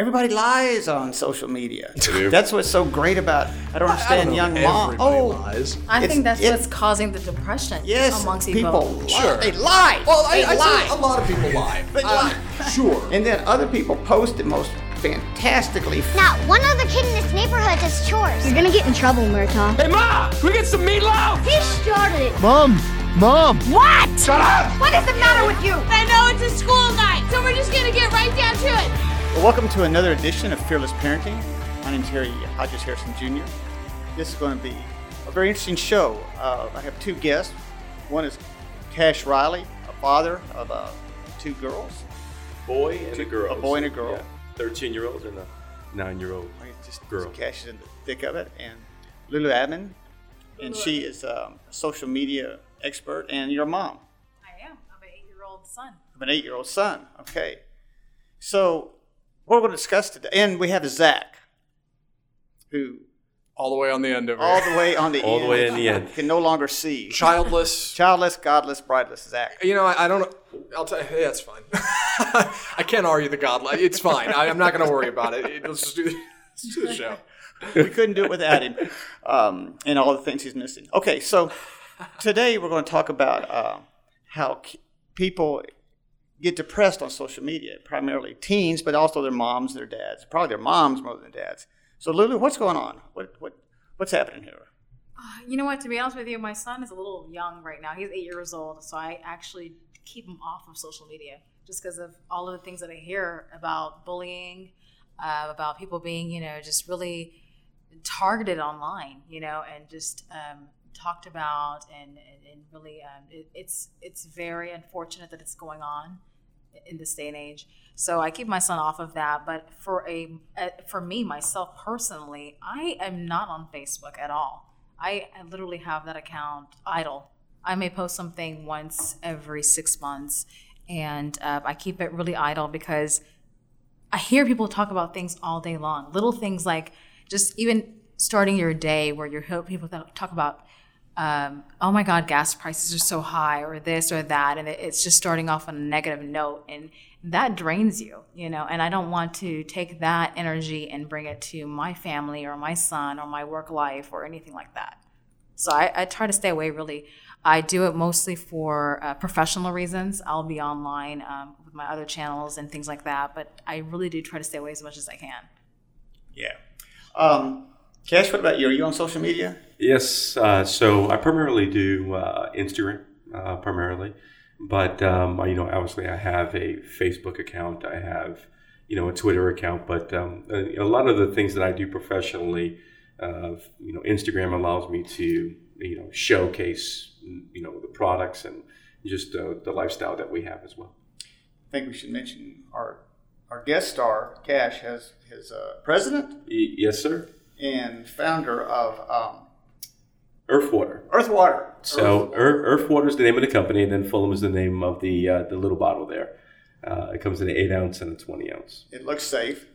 everybody lies on social media. That's what's so great about. I don't understand young mom. Everybody Oh, lies. I think that's it- what's causing the depression yes, amongst people. people. lie. Sure. They lie. Well, I, they I lie. say a lot of people lie. They Uh, lie. Sure. And then other people post the most fantastically. Not one other kid in this neighborhood does chores. You're gonna get in trouble, Murtaugh. Hey, Ma! Can we get some meatloaf? He started it. Mom! Mom! What? Shut up! What is the matter with you? I know it's a school night, so we're just gonna get right down to it. Well, welcome to another edition of Fearless Parenting. My name's Harry Hodges Harrison Jr. This is going to be a very interesting show. Uh, I have two guests. One is Cash Riley, a father of uh, two girls. boy and a girl. a boy and a girl. Yeah, Thirteen-year-old and a nine-year-old I mean, just girl. Cash is in the thick of it, and Lulu Amin, and she is um, a social media expert, and your mom I am. I have an eight-year-old son. of an eight-year-old son. Okay, so what we're going to discuss today, and we have Zach, who All the way on the end of it. all the way on the All end, the way in the end. can no longer see. Childless. Childless, godless, brideless Zach. You know, I, I don't. I'll tell you. Yeah, it's fine. I can't argue the God. It's fine. I, I'm not going to worry about it. It- Let's just do, let's do the show. we couldn't do it without him, um, and all the things he's missing. Okay, so today we're going to talk about uh, how k- people get depressed on social media, primarily teens, but also their moms, their dads, probably their moms more than dads. So Lulu, what's going on? What what what's happening here? You know what? To be honest with you, my son is a little young right now. He's eight years old, so I actually keep him off of social media just because of all of the things that I hear about bullying, uh, about people being, you know, just really targeted online, you know, and just um, talked about, and and, and really, um, it, it's it's very unfortunate that it's going on in this day and age. So I keep my son off of that. But for a uh, for me myself personally, I am not on Facebook at all. I, I literally have that account idle. I may post something once every six months, and uh, I keep it really idle because I hear people talk about things all day long. Little things like just even starting your day where you hear people talk about, um, oh my God, gas prices are so high, or this or that, and it's just starting off on a negative note, and that drains you, you know. And I don't want to take that energy and bring it to my family or my son or my work life or anything like that. So I, I try to stay away really. I do it mostly for uh, professional reasons. I'll be online um, with my other channels and things like that, but I really do try to stay away as much as I can. Yeah. Um, Cash, what about you? Are you on social media? Yes. Uh, so I primarily do uh, Instagram, uh, primarily, but um, I- you know, obviously, I have a Facebook account. I have, you know, a Twitter account. But um, a, a lot of the things that I do professionally, uh, you know, Instagram allows me to, you know, showcase, you know, the products and just uh, the lifestyle that we have as well. I think we should mention our our guest star, Cash, has his uh, president Y- yes, sir. and founder of um, Earthwater. Earthwater. So Earth, Earthwater is the name of the company, and then Fulvic is the name of the uh, the little bottle there. Uh, it comes in an eight ounce and a twenty ounce. It looks safe.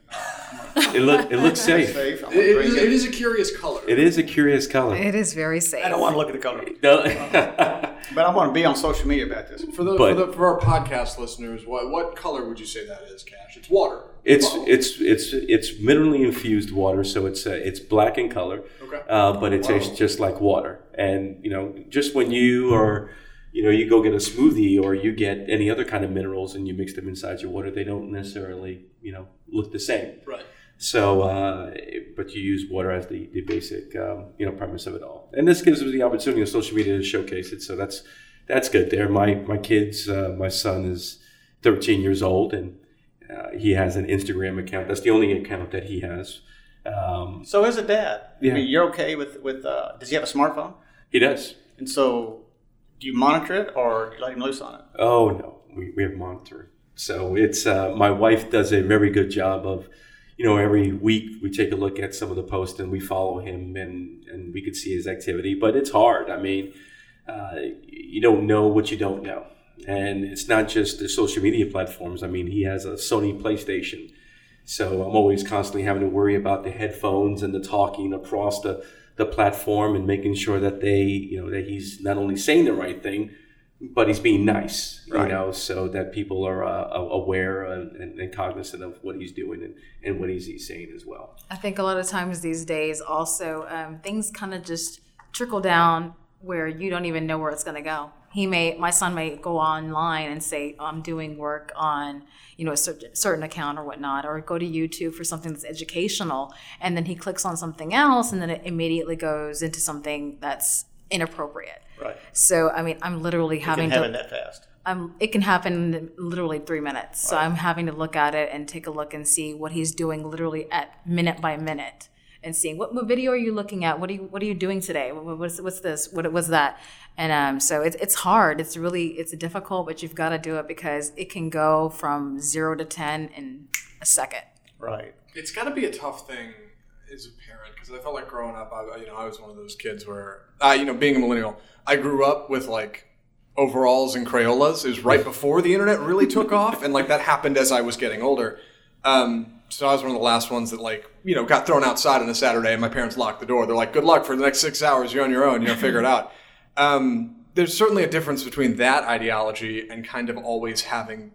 It look it looks safe. Safe. I'm It, gonna it, drink is, it. it is a curious color. It is a curious color. It is very safe. I don't want to look at the color, No. but I want to be on social media about this. For the, But- for the for our podcast listeners, what what color would you say that is, Cash? It's water. it's Bottle. it's it's it's minerally infused water, so it's uh, it's black in color, Okay. uh, but it tastes just like water. And you know, just when you are, you know, you go get a smoothie or you get any other kind of minerals and you mix them inside your water, they don't necessarily, you know, look the same. right. So, uh, but you use water as the, the basic, um, you know, premise of it all. And this gives us the opportunity of social media to showcase it. So that's that's good. There, my my kids, uh, my son is 13 years old, and uh, he has an Instagram account. That's the only account that he has. Um, So as a dad, Yeah. I mean, you're okay with with. Uh, does he have a smartphone? he does. And so, do you monitor it or do you let him loose on it? Oh no, we, we have monitoring. So it's uh, my wife does a very good job of, you know, every week we take a look at some of the posts and we follow him and and we could see his activity. But it's hard. I mean, uh, you don't know what you don't know, and it's not just the social media platforms. I mean, he has a Sony PlayStation. So I'm always constantly having to worry about the headphones and the talking across the, the platform and making sure that they, you know, that he's not only saying the right thing, but he's being nice, you Right. know, so that people are uh, aware and, and, and cognizant of what he's doing and, and what he's, he's saying as well. I think a lot of times these days, also, um, things kind of just trickle down where you don't even know where it's going to go. He may, my son may go online and say, I'm doing work on, you know, a certain account or whatnot, or go to YouTube for something that's educational. And then he clicks on something else, and then it immediately goes into something that's inappropriate. Right. So, I mean, I'm literally Can having happen to. that fast. I'm, it can happen in literally three minutes. So I'm having to look at it and take a look and see what he's doing literally at minute by minute and seeing what, what video are you looking at? What are you What are you doing today? What, what's what's this? What was that? And um, so it's it's hard. It's really it's difficult, but you've got to do it because it can go from zero to ten in a second. Right. It's got to be a tough thing as a parent because I felt like growing up, I, you know, I was one of those kids where, uh, you know, being a millennial, I grew up with like overalls and Crayolas. It was right before the internet really took off, and like that happened as I was getting older. Um, so I was one of the last ones that like you know got thrown outside on a Saturday, and my parents locked the door. They're like, "Good luck for the next six hours. You're on your own. You know, figure it out." Um, there's certainly a difference between that ideology and kind of always having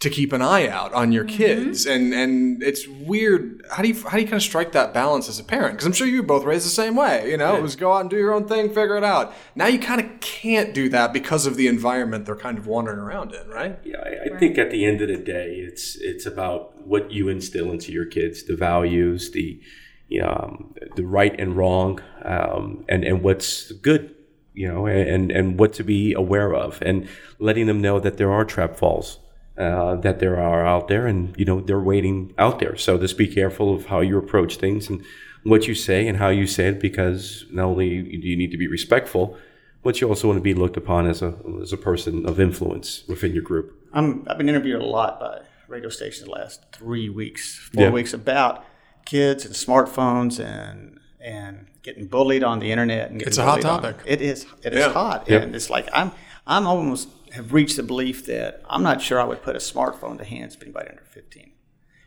to keep an eye out on your kids. And and it's weird how do you how do you kind of strike that balance as a parent? Because i'm sure you were both raised the same way you know? It was go out and do your own thing figure it out. Now you kind of can't do that because of the environment they're kind of wandering around in right? Yeah, I, I think at the end of the day, it's it's about what you instill into your kids, the values, the you know, um, the right and wrong, um, and and what's good, you know, and and what to be aware of, and letting them know that there are trap falls. Uh, that there are out there, and you know they're waiting out there. So just be careful of how you approach things and what you say and how you say it, because not only do you need to be respectful, but you also want to be looked upon as a as a person of influence within your group. I'm, I've been interviewed a lot by radio stations the last three weeks, four Yeah. weeks about kids and smartphones and and getting bullied on the internet. And getting It's a hot bullied on- topic. It is. It is Yeah. hot, Yep. and it's like I'm I'm almost have reached the belief that I'm not sure I would put a smartphone in the hands of anybody under 15,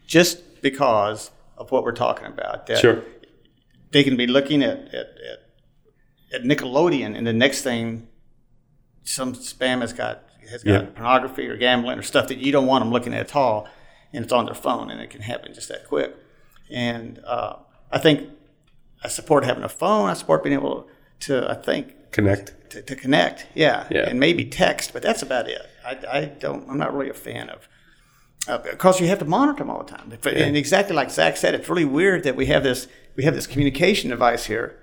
just because of what we're talking about. That Sure. they can be looking at, at, at, at Nickelodeon, and the next thing, some spam has got has got Yeah. pornography or gambling or stuff that you don't want them looking at at all, and it's on their phone, and it can happen just that quick. And uh, I think I support having a phone. I support being able to, I think, Connect. to, to connect. Yeah. Yeah. and maybe text, but that's about it. I, I don't. I'm not really a fan of. Uh, because you have to monitor them all the time, But- and exactly like Zach said, it's really weird that we have this we have this communication device here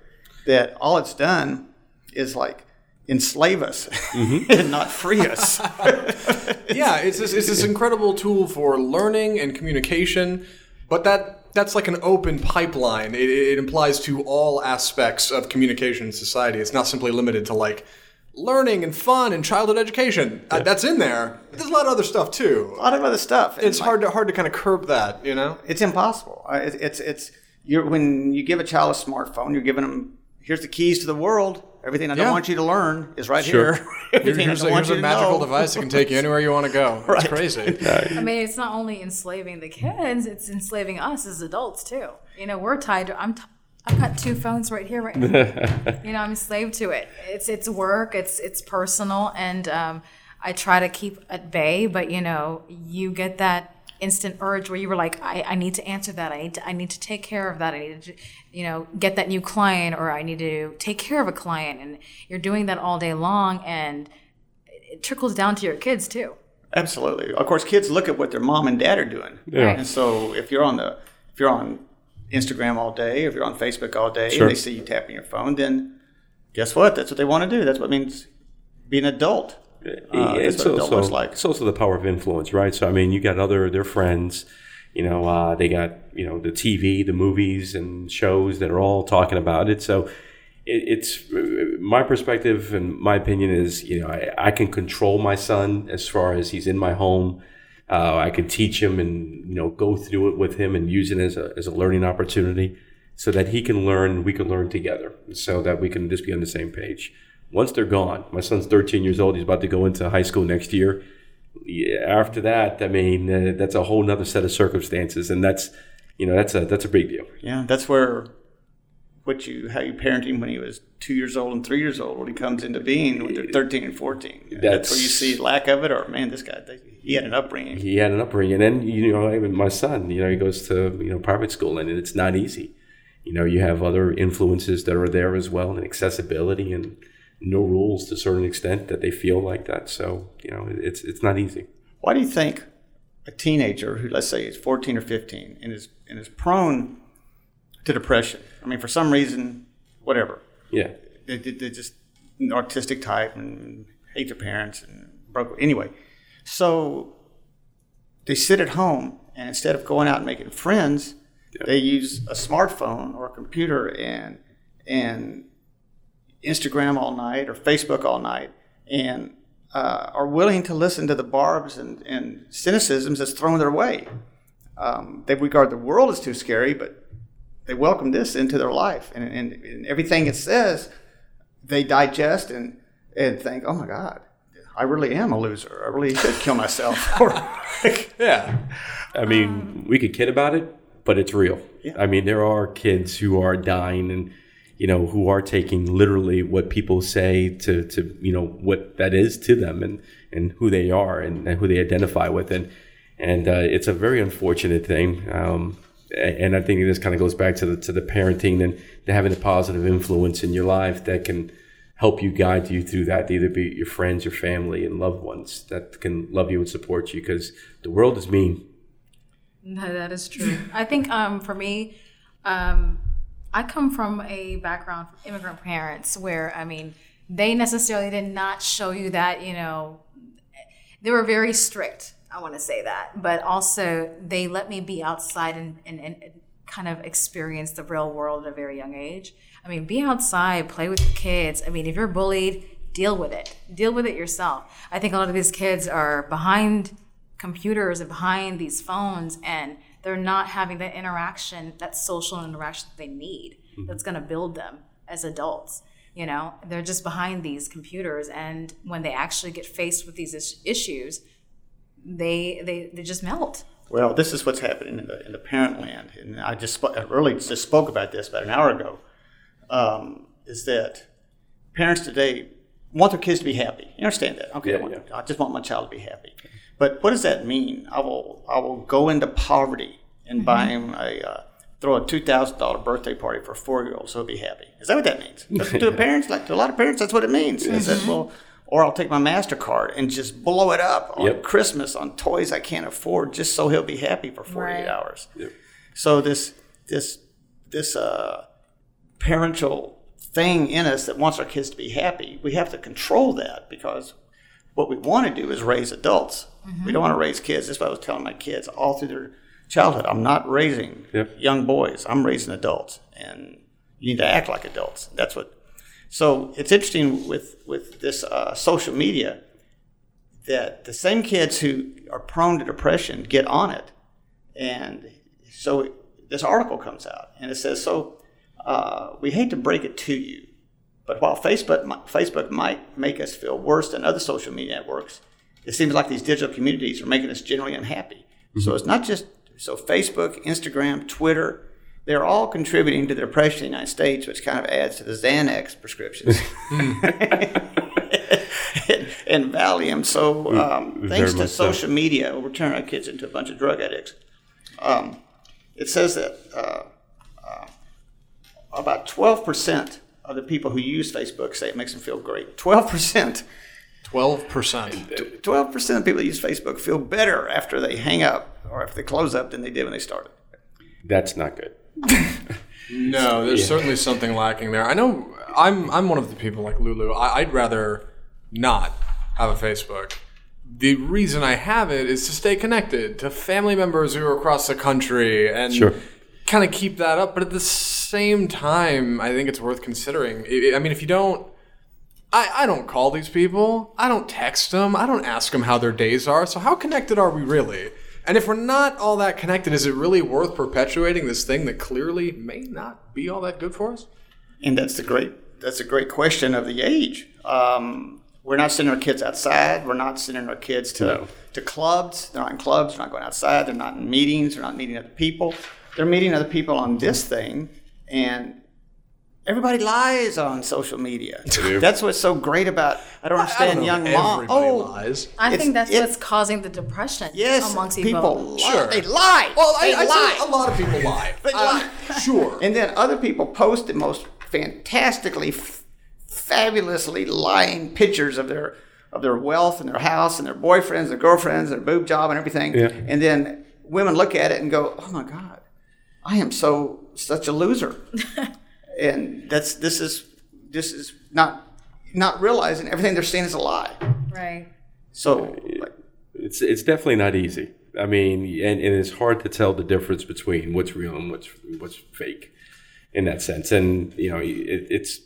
that all it's done is like enslave us and not free us. yeah it's this, it's this incredible tool for learning and communication but that that's like an open pipeline. It, it implies to all aspects of communication in society. It's not simply limited to like learning and fun and childhood education. Uh, that's in there. There's a lot of other stuff too. A lot of other stuff. It's like- hard to hard to kind of curb that you know? It's impossible. Uh, it- It's it's you're when you give a child a smartphone, you're giving them here's the keys to the world. Everything I don't Yeah. want you to learn is right Sure. here. Everything here's I a, don't want here's you a to magical know. device that can take you anywhere you want to go it's crazy I mean, it's not only enslaving the kids; it's enslaving us as adults too. You know, we're tied. To, I'm. T- I've got two phones right here, right now. you know, I'm enslaved to it. It's it's work. It's it's personal, and um, I try to keep at bay. But you know, you get that instant urge where you were like, I, I need to answer that. I need to I need to take care of that. I need to, you know, get that new client, or I need to take care of a client, and you're doing that all day long, and it trickles down to your kids too. Absolutely. Of course, kids look at what their mom and dad are doing. Yeah. And so if you're on the if you're on Instagram all day, if you're on Facebook all day, Sure. and they see you tapping your phone, then guess what? That's what they want to do. That's what means be an adult. Uh, it's also like. it's also the power of influence, right? So I mean, you got other their friends, you know, uh, they got you know the TV, the movies, and shows that are all talking about it. So it, it's my perspective and my opinion is, you know, I, I can control my son as far as he's in my home. Uh, I can teach him and you know go through it with him and use it as a as a learning opportunity, so that he can learn, we can learn together, so that we can just be on the same page. Once they're gone, my son's 13 years old. He's about to go into high school next year. Yeah, after that, I mean, uh, that's a whole nother set of circumstances, and that's you know that's a that's a big deal. Yeah, that's where what you how you parent him when he was two years old and three years old when he comes into being when they're 13 and 14 that's, That's- where you see lack of it or man this guy he had an upbringing he had an upbringing, and then you know, even my son, you know, he goes to you know private school, and it's not easy. You know, you have other influences that are there as well, and accessibility, and no rules to a certain extent that they feel like that. So you know, it's it's not easy. why do you think a teenager who let's say is 14 or 15 and is and is prone to depression i mean for some reason whatever Yeah, they, they, they're just an artistic type and hate their parents and broke anyway so they sit at home and instead of going out and making friends they use a smartphone or a computer and and instagram all night or facebook all night and uh, are willing to listen to the barbs and, and cynicisms that's thrown their way um, they regard the world as too scary but they welcome this into their life and, and, and everything it says they digest and, and think oh my god i really am a loser i really should kill myself Yeah. I mean, we could kid about it, but it's real. Yeah. I mean, there are kids who are dying and, you know, who are taking literally what people say to, to you know, what that is to them and, and who they are and, and who they identify with. And, and uh, it's a very unfortunate thing. Um, and I think this kind of goes back to the, to the parenting and having a positive influence in your life that can help you guide you through that, either be your friends, your family, and loved ones that can love you and support you because the world is mean. No, that is true. I think um, for me, um, I come from a background from immigrant parents where, I mean, they necessarily did not show you that, you know, they were very strict. I want to say that. But also, they let me be outside and, and, and kind of experience the real world at a very young age. I mean, be outside, play with the kids. I mean, if you're bullied, deal with it. Deal with it yourself. I think a lot of these kids are behind computers and behind these phones and they're not having that interaction that social interaction that they need that's going to build them as adults you know they're just behind these computers and when they actually get faced with these is- issues they they, they just melt Well, this is what's happening in the in the parent land, and I just spo- I really just spoke about this about an hour ago. Um, is that parents today want their kids to be happy? You understand that? Okay, I, Yeah, I just want my child to be happy. But what does that mean? I will I will go into poverty and buy him a uh, throw a two thousand dollar birthday party for a four year old so he'll be happy. Is that what that means? To the parents, like to a lot of parents, that's what it means. Is that well? Or I'll take my Mastercard and just blow it up on Yep. Christmas on toys I can't afford, just so he'll be happy for forty eight Right. hours. So this this this uh, parental thing in us that wants our kids to be happy, we have to control that because what we want to do is raise adults. We don't want to raise kids. That's what I was telling my kids all through their childhood. I'm not raising Yep. young boys. I'm raising adults, and you need to act like adults. That's what. So it's interesting with with this uh, social media that the same kids who are prone to depression get on it, and so this article comes out and it says so. Uh, we hate to break it to you, but while Facebook Facebook might make us feel worse than other social media networks, it seems like these digital communities are making us generally unhappy. So it's not just so Facebook, Instagram, Twitter. They're all contributing to the depression in the United States, which kind of adds to the Xanax prescriptions and, and Valium. So, um, thanks to much so. social media, we're turning our kids into a bunch of drug addicts. Um, it says that uh, uh, about 12% of the people who use Facebook say it makes them feel great. 12%. Twelve percent. 12% uh, of people that use Facebook feel better after they hang up or if they close up than they did when they started. That's not good. No, there's certainly something lacking there. I know I'm I'm one of the people like Lulu. I, I'd rather not have a Facebook. The reason I have it is to stay connected to family members who are across the country and Sure. kind of keep that up. But at the same time, I think it's worth considering. I I mean, if you don't I, I don't call these people. I don't text them. I don't ask them how their days are. So how connected are we really? And if we're not all that connected, is it really worth perpetuating this thing that clearly may not be all that good for us? And that's the great that's a great question of the age. Um, we're not sending our kids outside. We're not sending our kids to No. to clubs. They're not in clubs. They're not going outside. They're not in meetings. They're not meeting other people. They're meeting other people on this thing, and everybody lies on social media. That's what's so great about. I don't I understand don't know young if mom. everybody Oh, lies. I think that's it- what's causing the depression yes, amongst people, people. lie. Sure. They lie. Well, I, they I'd lie. say a lot of people lie. They Uh, sure. And then other people post the most fantastically, f- fabulously lying pictures of their of their wealth and their house and their boyfriends, their girlfriends, their boob job and everything. Yeah. And then women look at it and go, "Oh my God, I am so such a loser." and that's this is this is not not realizing everything they're seeing is a lie. Right. So like, It's it's definitely not easy. I mean, and, and it's hard to tell the difference between what's real and what's what's fake, in that sense. And you know, it, it's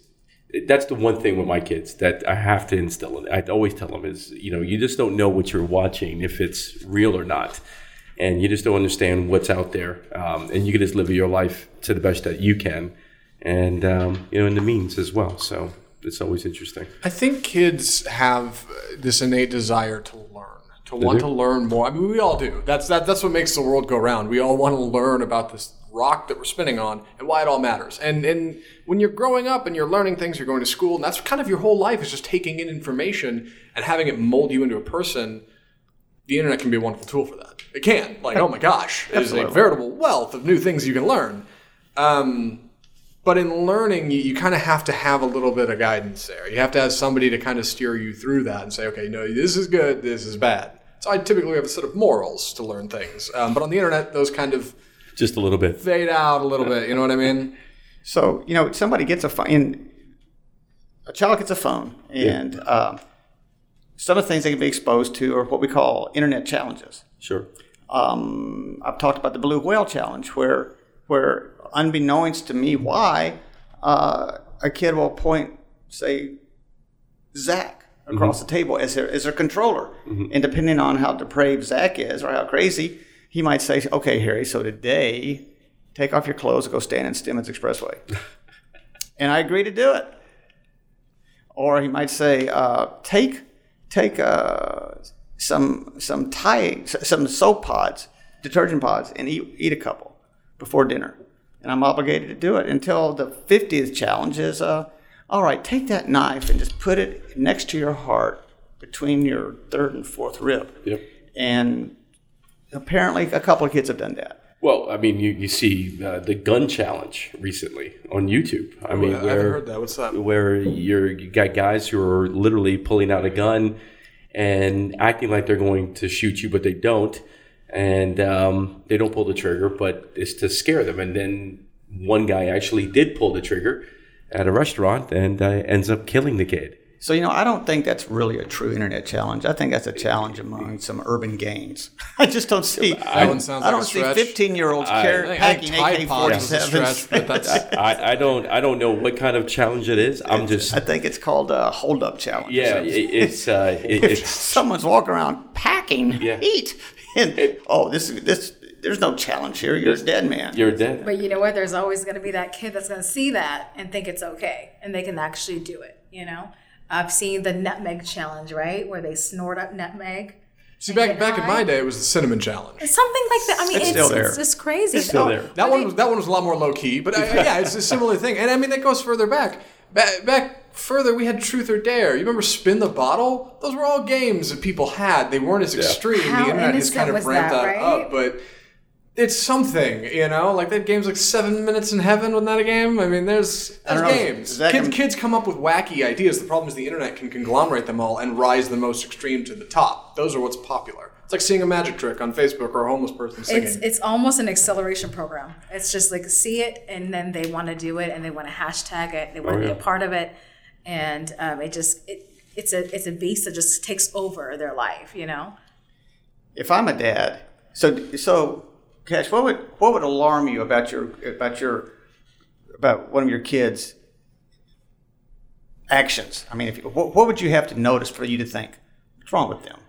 it, that's the one thing with my kids that I have to instill. In, I always tell them is you know you just don't know what you're watching if it's real or not, and you just don't understand what's out there. Um, and you can just live your life to the best that you can, and um, you know, in the means as well. So it's always interesting. I think kids have this innate desire to learn, to want do? to learn more. I mean, we all do. That's that. That's what makes the world go round. We all want to learn about this rock that we're spinning on and why it all matters. And and when you're growing up and you're learning things, you're going to school, and that's kind of your whole life is just taking in information and having it mold you into a person. The internet can be a wonderful tool for that. It can. Like, oh my gosh, it is a veritable wealth of new things you can learn. Um, but in learning, you, you kind of have to have a little bit of guidance there. You have to have somebody to kind of steer you through that and say, okay, no, this is good, this is bad. So I typically have a set of morals to learn things. Um, but on the internet, those kind of Just a little bit. fade out a little bit. You know what I mean? So you know, somebody gets a phone. A child gets a phone, and um, some of the things they can be exposed to are what we call internet challenges. Sure. Um, I've talked about the blue whale challenge, where where unbeknownst to me, why uh, a kid will point, say, Zach across the table as their as their controller, and depending on how depraved Zach is or how crazy, he might say, "Okay, Harry, so today, take off your clothes and go stand in Stemmons Expressway," and I agree to do it. Or he might say, uh, "Take take uh, some some Tide some soap pods, detergent pods, and eat eat a couple before dinner." And I'm obligated to do it until the 50th challenge is, uh, all right, take that knife and just put it next to your heart between your third and fourth rib. Yep. And apparently, a couple of kids have done that. Well, I mean, you, you see uh, the gun challenge recently on YouTube. I mean, I where, haven't heard that. What's that? Where you're, you got guys who are literally pulling out a gun and acting like they're going to shoot you, but they don't. And um, they don't pull the trigger, but it's to scare them. And then one guy actually did pull the trigger at a restaurant and uh, ends up killing the kid. So, you know, I don't think that's really a true internet challenge. I think that's a challenge among some urban gangs. I just don't see. That one sounds I don't a see 15 year olds I think- I packing think Tide AK Pods is a 47s. stretch, but that's I, I don't I don't know what kind of challenge it is. I'm just I think it's called a hold up challenge. yeah. something. It's uh, it, if it's someone's walking around packing Yeah. heat, and oh, this is this there's no challenge here. You're a dead man. you're dead. But you know what? There's always going to be that kid that's going to see that and think it's okay, and they can actually do it. You know, I've seen the nutmeg challenge, right, where they snort up nutmeg. See, and back get back in my day, it was the cinnamon challenge. It's something like that. I mean, It's it's, still there. it's just crazy. It's still Oh, there. That but one was that one was a lot more low key, but uh, yeah, it's a similar thing. And I mean, that goes further back. Back back further, we had Truth or Dare. You remember Spin the Bottle? Those were all games that people had. They weren't as extreme. How the internet has kind of ramped that, that, right? up, but it's something, you know. Like that game's like Seven Minutes in Heaven. Wasn't that a game? I mean, there's there's don't know. games. Kids, com- kids come up with wacky ideas. The problem is the internet can conglomerate them all and rise the most extreme to the top. Those are what's popular. It's like seeing a magic trick on Facebook or a homeless person singing. It's it's almost an acceleration program. It's just like see it and then they want to do it and they want to hashtag it. They want to yeah. be a part of it, and um, it just it, it's a it's a beast that just takes over their life. You know. If I'm a dad, so so, Cash, what would what would alarm you about your about your about one of your kids' actions? I mean, if you, what, what would you have to notice for you to think what's wrong with them?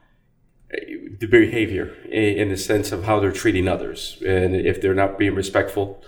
the behavior in in the sense of how they're treating others and if they're not being respectful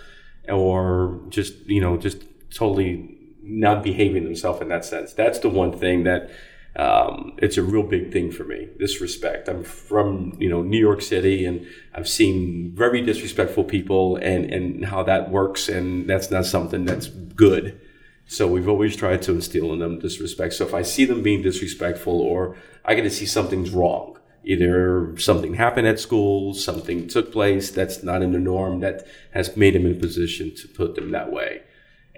or just you know just totally not behaving themselves in that sense that's the one thing that um, it's a real big thing for me disrespect i'm from you know new york city and i've seen very disrespectful people and and how that works and that's not something that's good So we've always tried to instill in them disrespect. So if I see them being disrespectful or I get to see something's wrong, either something happened at school, something took place that's not in the norm that has made them in a position to put them that way.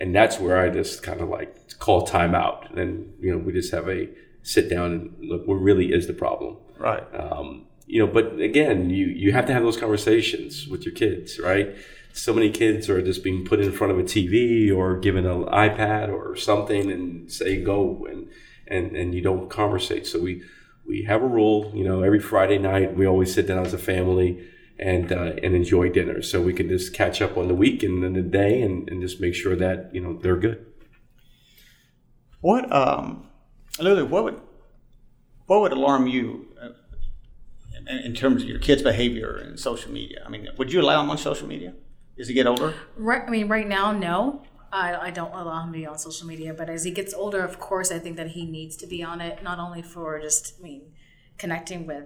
And that's where I just kind of like call time out. And, you know, we just have a sit down and look, what really is the problem? Right. Um, you know, but again, you, you have to have those conversations with your kids, right? so many kids are just being put in front of a TV or given an iPad or something and say go and and and you don't conversate. So we we have a rule. You know, every Friday night we always sit down as a family and uh, and enjoy dinner, so we can just catch up on the week and then the day and, and just make sure that you know they're good. What um, Lulu, what would what would alarm you uh, in, in terms of your kids' behavior and social media? I mean, would you allow them on social media? As he get older? Right. I mean, right now, no. I, I don't allow him to be on social media, but as he gets older, of course, I think that he needs to be on it, not only for just, I mean, connecting with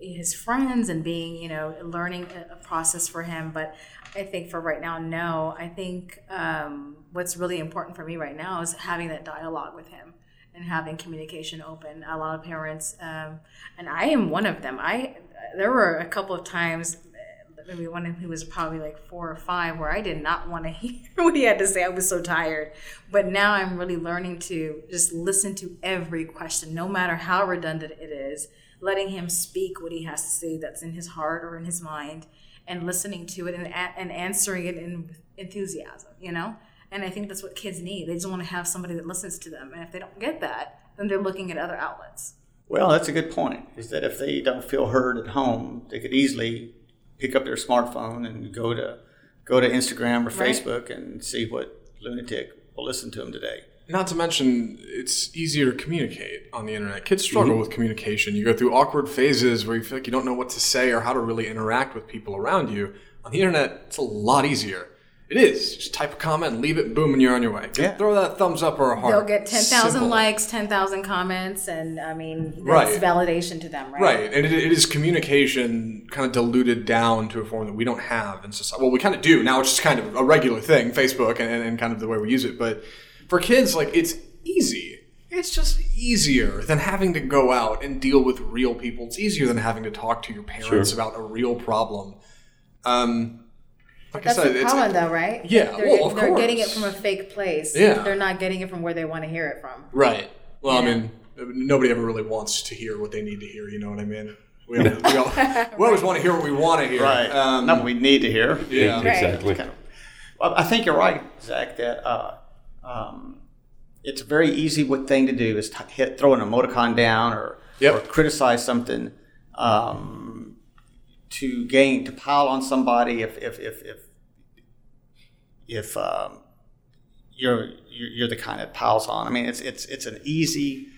his friends and being, you know, learning a process for him. But I think for right now, no. I think um, what's really important for me right now is having that dialogue with him and having communication open. A lot of parents, um, and I am one of them. I there were a couple of times maybe when he was probably like four or five, where I did not want to hear what he had to say. I was so tired. But now I'm really learning to just listen to every question, no matter how redundant it is, letting him speak what he has to say that's in his heart or in his mind, and listening to it and, and answering it in enthusiasm, you know? And I think that's what kids need. They just want to have somebody that listens to them. And if they don't get that, then they're looking at other outlets. Well, that's a good point. Is that if they don't feel heard at home, they could easily pick up their smartphone and go to go to Instagram or right. Facebook and see what lunatic will listen to them today. Not to mention, it's easier to communicate on the internet. Kids struggle mm-hmm. with communication. You go through awkward phases where you feel like you don't know what to say or how to really interact with people around you. On the internet, it's a lot easier. It is. Just type a comment, leave it, boom, and you're on your way. Yeah. Throw that thumbs up or a heart. They'll get 10,000 likes, 10,000 comments, and I mean, that's right. validation to them, right? Right. And it, it is communication kind of diluted down to a form that we don't have in society. Well, we kind of do. Now it's just kind of a regular thing, Facebook, and, and kind of the way we use it. But for kids, like, it's easy. It's just easier than having to go out and deal with real people. It's easier than having to talk to your parents sure. about a real problem. Um, like That's said, the problem, though, right? Yeah, they're, well, of they're course. getting it from a fake place. Yeah, they're not getting it from where they want to hear it from. Right. Well, yeah. I mean, nobody ever really wants to hear what they need to hear. You know what I mean? We, all, we, all, we always want to hear what we want to hear. Right. Um, Not what we need to hear. Yeah. Right. Exactly. Kind of, well, I think you're right, Zach. That uh, um, it's a very easy thing to do is to hit throw an emoticon down or yep. or criticize something. Um, to gain to pile on somebody if if if, if if um, you're you're the kind that piles on. I mean, it's it's it's an easy.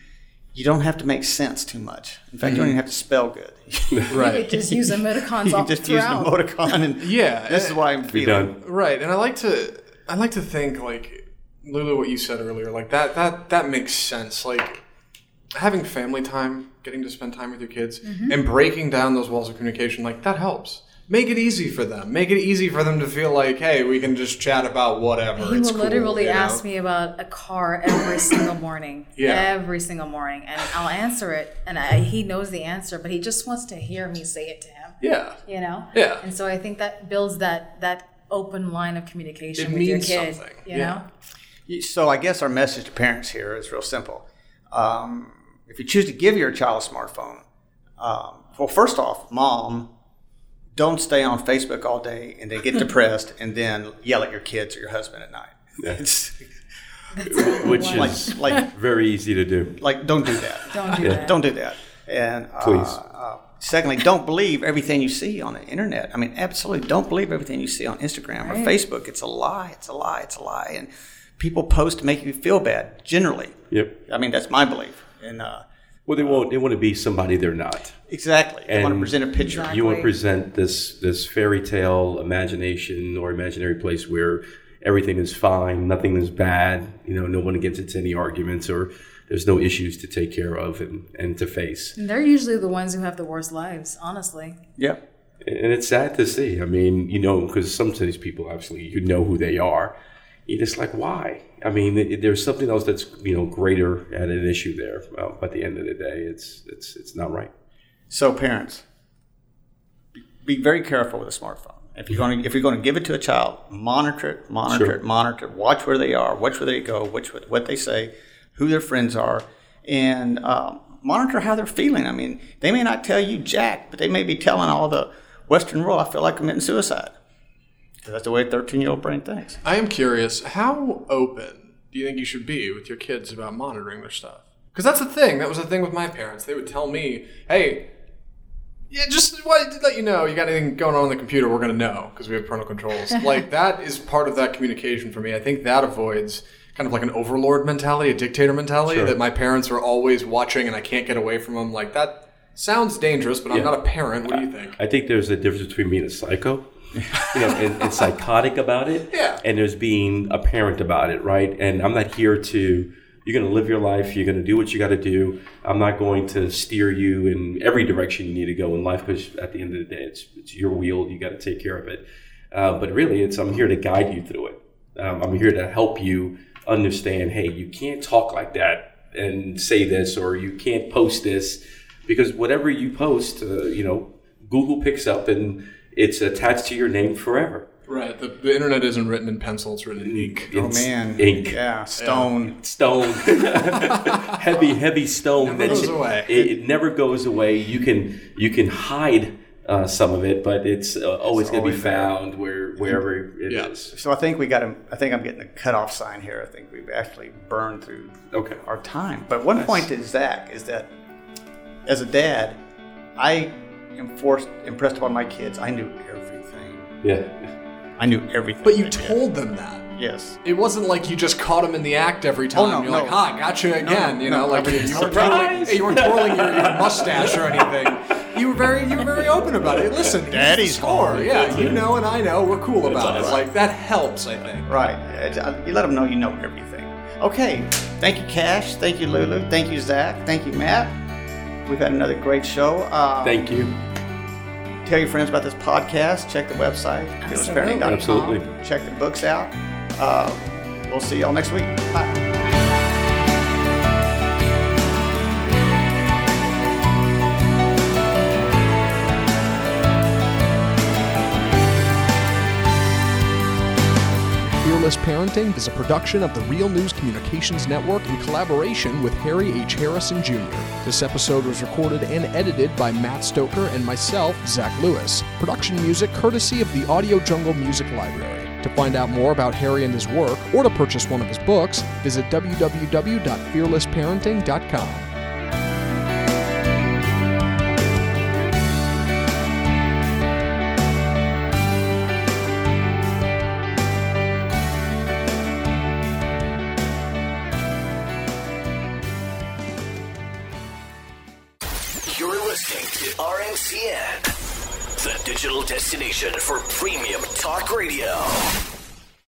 You don't have to make sense too much. In fact, mm-hmm. you don't even have to spell good. right. You just use emoticons. you just throughout. use an emoticon, and yeah, this is why I'm feeling right. And I like to I like to think like Lulu, what you said earlier, like that that that makes sense. Like having family time, getting to spend time with your kids, mm-hmm. and breaking down those walls of communication, like that helps make it easy for them. Make it easy for them to feel like, hey, we can just chat about whatever. He it's will cool, literally you know? ask me about a car every single morning. Yeah. Every single morning. And I'll answer it. And I, he knows the answer, but he just wants to hear me say it to him. Yeah. You know? Yeah. And so I think that builds that, that open line of communication it with your kid. Something. You yeah. know? So I guess our message to parents here is real simple. Um, if you choose to give your child a smartphone, um, well, first off, mom don't stay on Facebook all day and then get depressed and then yell at your kids or your husband at night. It's, which is like very easy to do. Like, don't do that. don't do yeah. that. Don't do that. And uh, please. Uh, secondly, don't believe everything you see on the internet. I mean, absolutely, don't believe everything you see on Instagram right. or Facebook. It's a lie. It's a lie. It's a lie. And people post to make you feel bad. Generally. Yep. I mean, that's my belief. And uh, well, they won't. They want to be somebody they're not. Exactly. They want to present a picture. Exactly. You want to present this this fairy tale imagination or imaginary place where everything is fine, nothing is bad. You know, no one gets into any arguments or there's no issues to take care of and, and to face. And they're usually the ones who have the worst lives, honestly. Yeah. And it's sad to see. I mean, you know, because some of these people, obviously, you know who they are you're just like, why? I mean, it, there's something else that's you know greater at an issue there. Uh, at the end of the day, it's it's it's not right. So parents, be- be very careful with a smartphone. If you're going to if you're going to give it to a child, monitor it, monitor Sure. it, monitor it. Watch where they are, watch where they go, watch what, what they say, who their friends are, and um, monitor how they're feeling. I mean, they may not tell you jack, but they may be telling all the Western world, I feel like committing suicide. That's the way a 13 year old brain thinks. I am curious, how open do you think you should be with your kids about monitoring their stuff? Because that's the thing. That was the thing with my parents. They would tell me, "Hey, yeah, just what, to let you know, you got anything going on on the computer, we're gonna know because we have parental controls." like that is part of that communication for me. I think that avoids kind of like an overlord mentality, a dictator mentality Sure. that my parents are always watching and I can't get away from them. Like that sounds dangerous, but I'm not a parent. What do you think? I think there's a difference between being a psycho, you know, and, and psychotic about it, Yeah. and there's being a parent about it, right? And I'm not here to. You're going to live your life. You're going to do what you got to do. I'm not going to steer you in every direction you need to go in life because at the end of the day, it's it's your wheel. You got to take care of it. Uh, but really, it's I'm here to guide you through it. Um, I'm here to help you understand. Hey, you can't talk like that and say this, or you can't post this because whatever you post, uh, you know, Google picks up and it's attached to your name forever. Right. The, the internet isn't written in pencil; it's written in ink. Oh It's man, ink. yeah, stone. Stone, heavy, heavy stone. Never that goes you- away. It, it never goes away. You can you can hide uh, some of it, but it's uh, always going to be always there. found where wherever it is. Yeah. So I think we got to. I think I'm getting a cutoff sign here. I think we've actually burned through Okay. our time. But one point to Zach is that as a dad, I am forced impressed upon my kids. I knew everything. Yeah. I knew everything. But you they did. told them that. yes. It wasn't like you just caught him in the act every time. Oh, no, You're no. like, "Ha, gotcha again." you know, no, like you, you, weren't twirling, hey, you weren't twirling your, your mustache or anything. You were very, you were very open about it. Listen, Daddy's score. Yeah, you know, and I know. We're cool about it. awesome. Like that helps, I think. Right. Uh, You let them know you know everything. Okay. Thank you, Cash. Thank you, Lulu. Thank you, Zach. Thank you, Matt. We've had another great show. Uh, Thank you. Tell your friends about this podcast. Check the website, fearlessparenting.com. Absolutely. Check the books out. Uh, we'll see y'all next week. Bye. Parenting is a production of the Real News Communications Network in collaboration with Harry H. Harrison Jr. This episode was recorded and edited by Matt Stoker and myself, Zach Lewis. Production music courtesy of the Audio Jungle Music Library. To find out more about Harry and his work, or to purchase one of his books, visit www.fearlessparenting.com. radio.